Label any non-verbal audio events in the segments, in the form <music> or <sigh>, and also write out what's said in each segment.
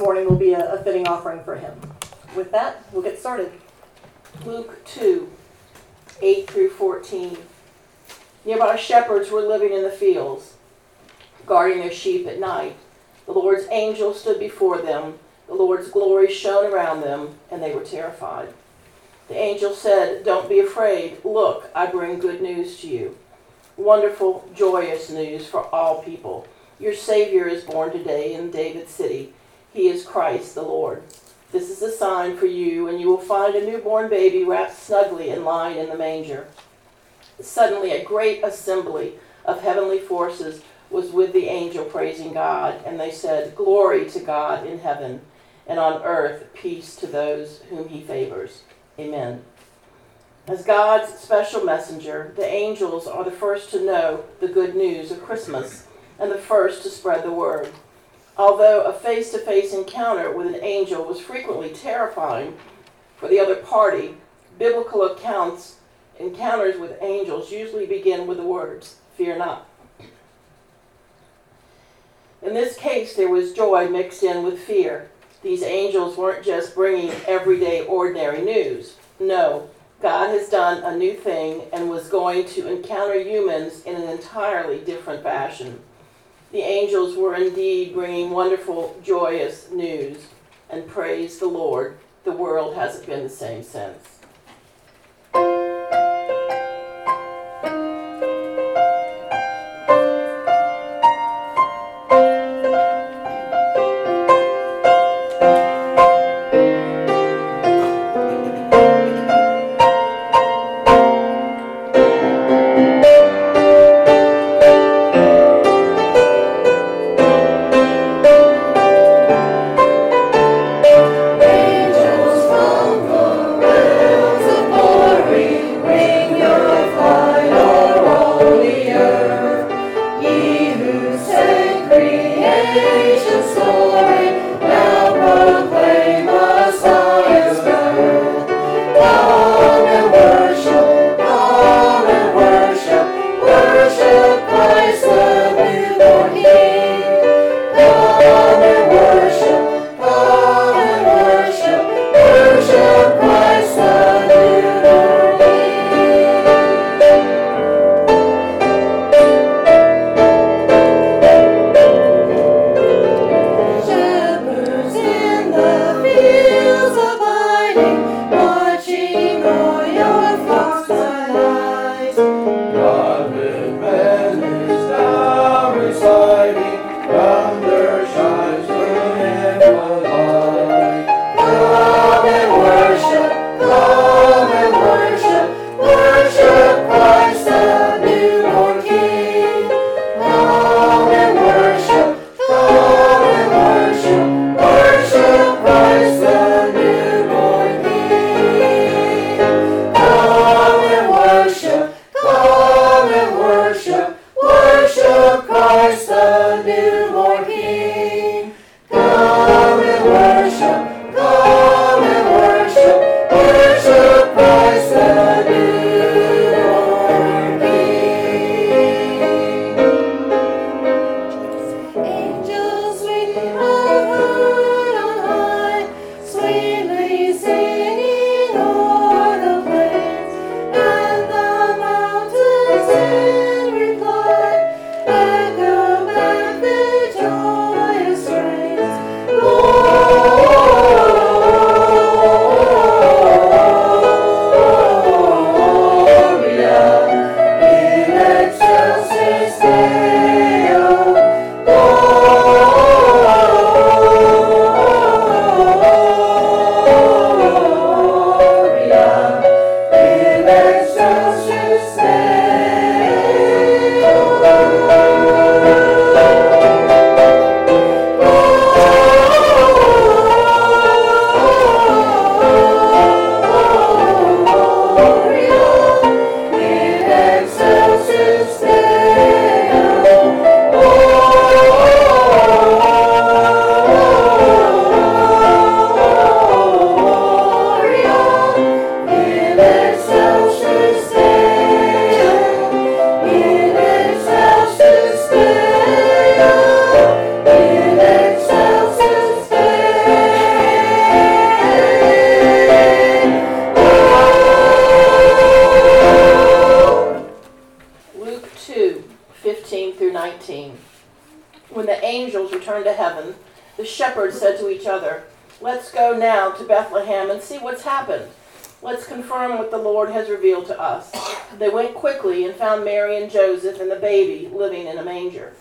morning will be a, a fitting offering for him. With that, we'll get started. Luke 2 8 through 14. Nearby shepherds were living in the fields, guarding their sheep at night. The Lord's angel stood before them. The Lord's glory shone around them, and they were terrified. The angel said, Don't be afraid. Look, I bring good news to you. Wonderful, joyous news for all people. Your Savior is born today in David's city. He is Christ the Lord. This is a sign for you, and you will find a newborn baby wrapped snugly and lying in the manger. Suddenly, a great assembly of heavenly forces was with the angel praising God, and they said, Glory to God in heaven, and on earth peace to those whom he favors. Amen. As God's special messenger, the angels are the first to know the good news of Christmas and the first to spread the word. Although a face to face encounter with an angel was frequently terrifying for the other party, biblical accounts encounters with angels usually begin with the words, Fear not. In this case, there was joy mixed in with fear. These angels weren't just bringing everyday, ordinary news. No, God has done a new thing and was going to encounter humans in an entirely different fashion. The angels were indeed bringing wonderful, joyous news, and praise the Lord, the world hasn't been the same since. Shepherds said to each other, Let's go now to Bethlehem and see what's happened. Let's confirm what the Lord has revealed to us. They went quickly and found Mary and Joseph and the baby living in a manger.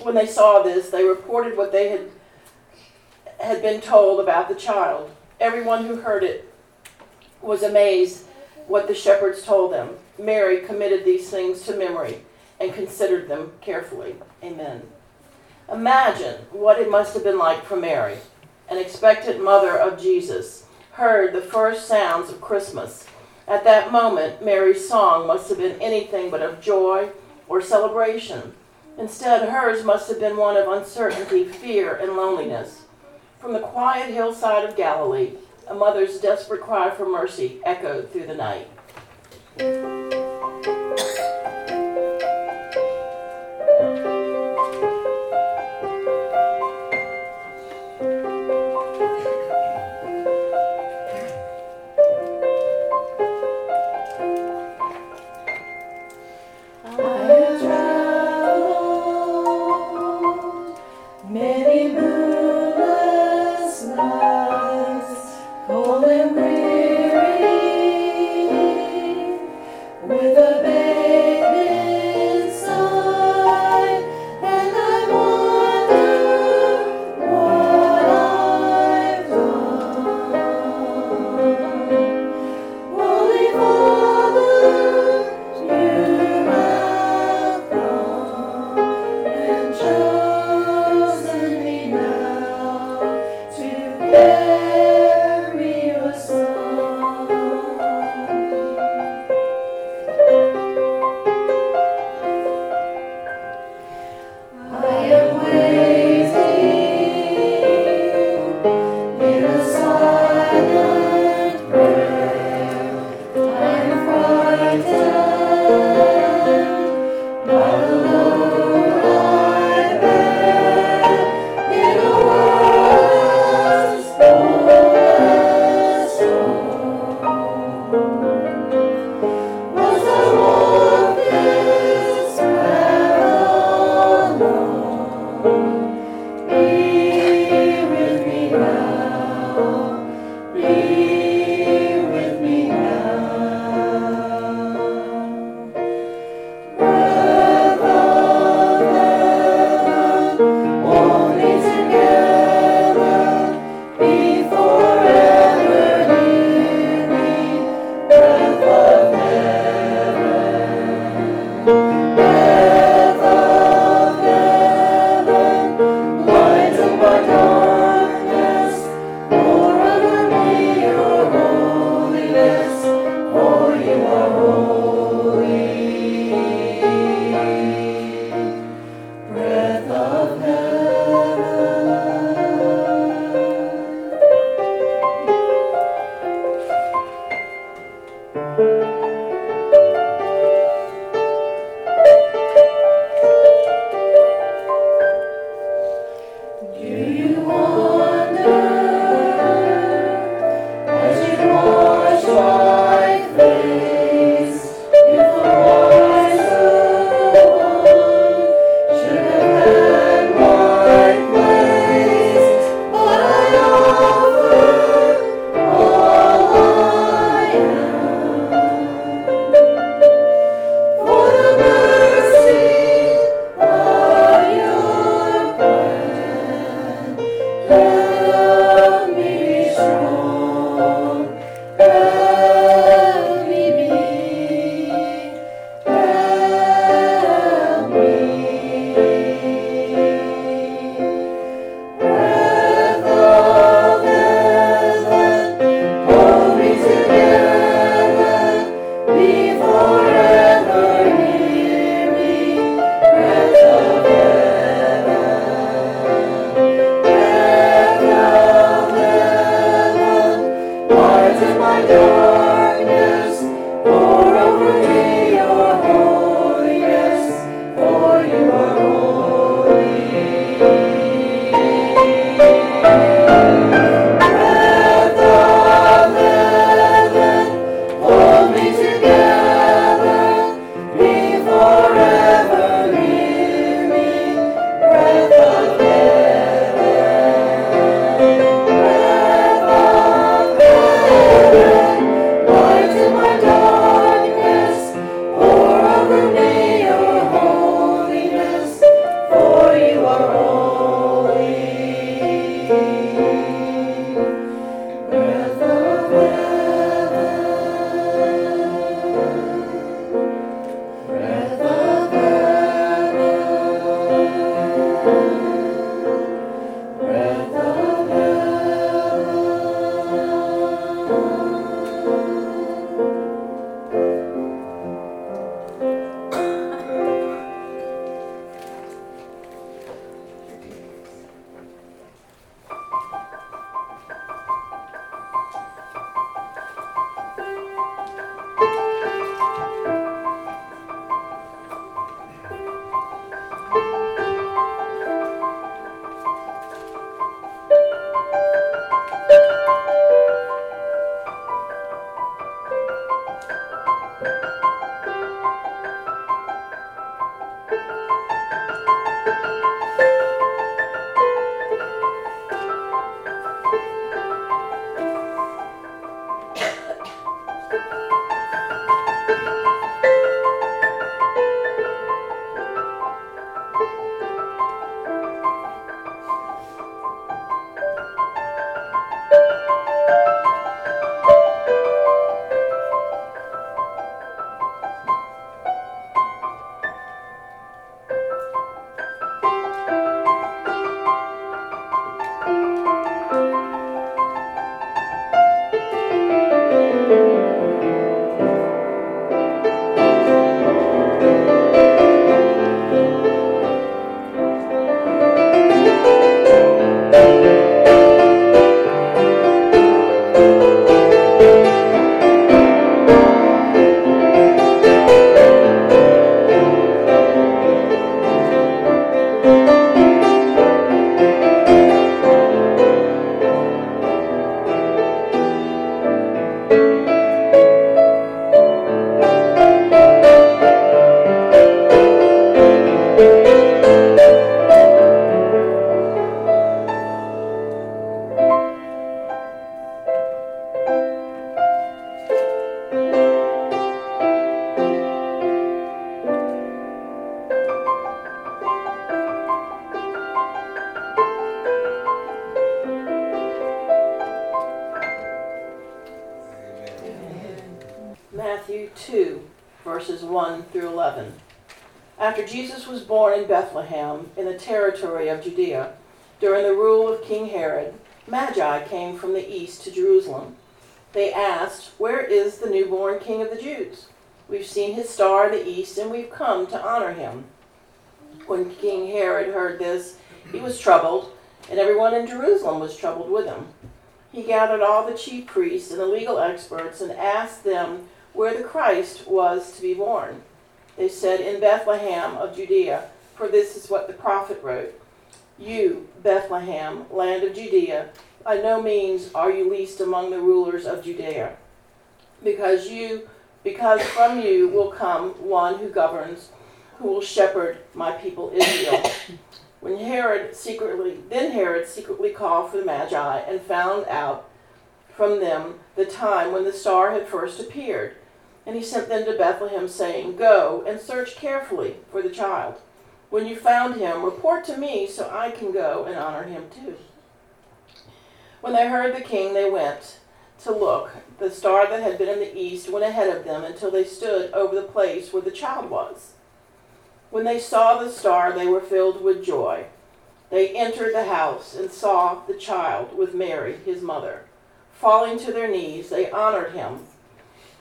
When they saw this, they reported what they had, had been told about the child. Everyone who heard it was amazed what the shepherds told them. Mary committed these things to memory and considered them carefully. Amen. Imagine what it must have been like for Mary, an expectant mother of Jesus, heard the first sounds of Christmas. At that moment, Mary's song must have been anything but of joy or celebration. Instead, hers must have been one of uncertainty, fear, and loneliness. From the quiet hillside of Galilee, a mother's desperate cry for mercy echoed through the night. After Jesus was born in Bethlehem, in the territory of Judea, during the rule of King Herod, Magi came from the east to Jerusalem. They asked, Where is the newborn King of the Jews? We've seen his star in the east, and we've come to honor him. When King Herod heard this, he was troubled, and everyone in Jerusalem was troubled with him. He gathered all the chief priests and the legal experts and asked them where the Christ was to be born. They said, In Bethlehem of Judea, for this is what the prophet wrote You, Bethlehem, land of Judea, by no means are you least among the rulers of Judea, because you because from you will come one who governs, who will shepherd my people Israel. <coughs> When Herod secretly, then Herod secretly called for the Magi and found out from them the time when the star had first appeared. And he sent them to Bethlehem, saying, Go and search carefully for the child. When you found him, report to me so I can go and honor him too. When they heard the king, they went to look. The star that had been in the east went ahead of them until they stood over the place where the child was. When they saw the star, they were filled with joy. They entered the house and saw the child with Mary, his mother. Falling to their knees, they honored him.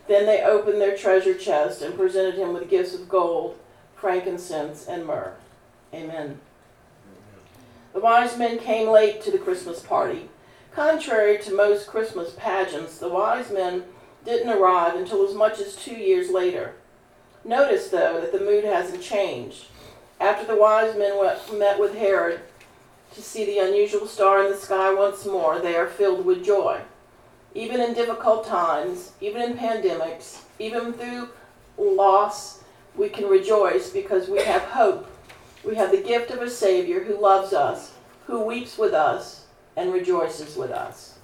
Then they opened their treasure chest and presented him with gifts of gold, frankincense, and myrrh. Amen. The wise men came late to the Christmas party. Contrary to most Christmas pageants, the wise men didn't arrive until as much as two years later. Notice, though, that the mood hasn't changed. After the wise men met with Herod to see the unusual star in the sky once more, they are filled with joy. Even in difficult times, even in pandemics, even through loss, we can rejoice because we have hope. We have the gift of a Savior who loves us, who weeps with us, and rejoices with us.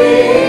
God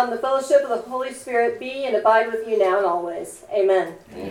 and the fellowship of the Holy Spirit be and abide with you now and always. Amen. Amen.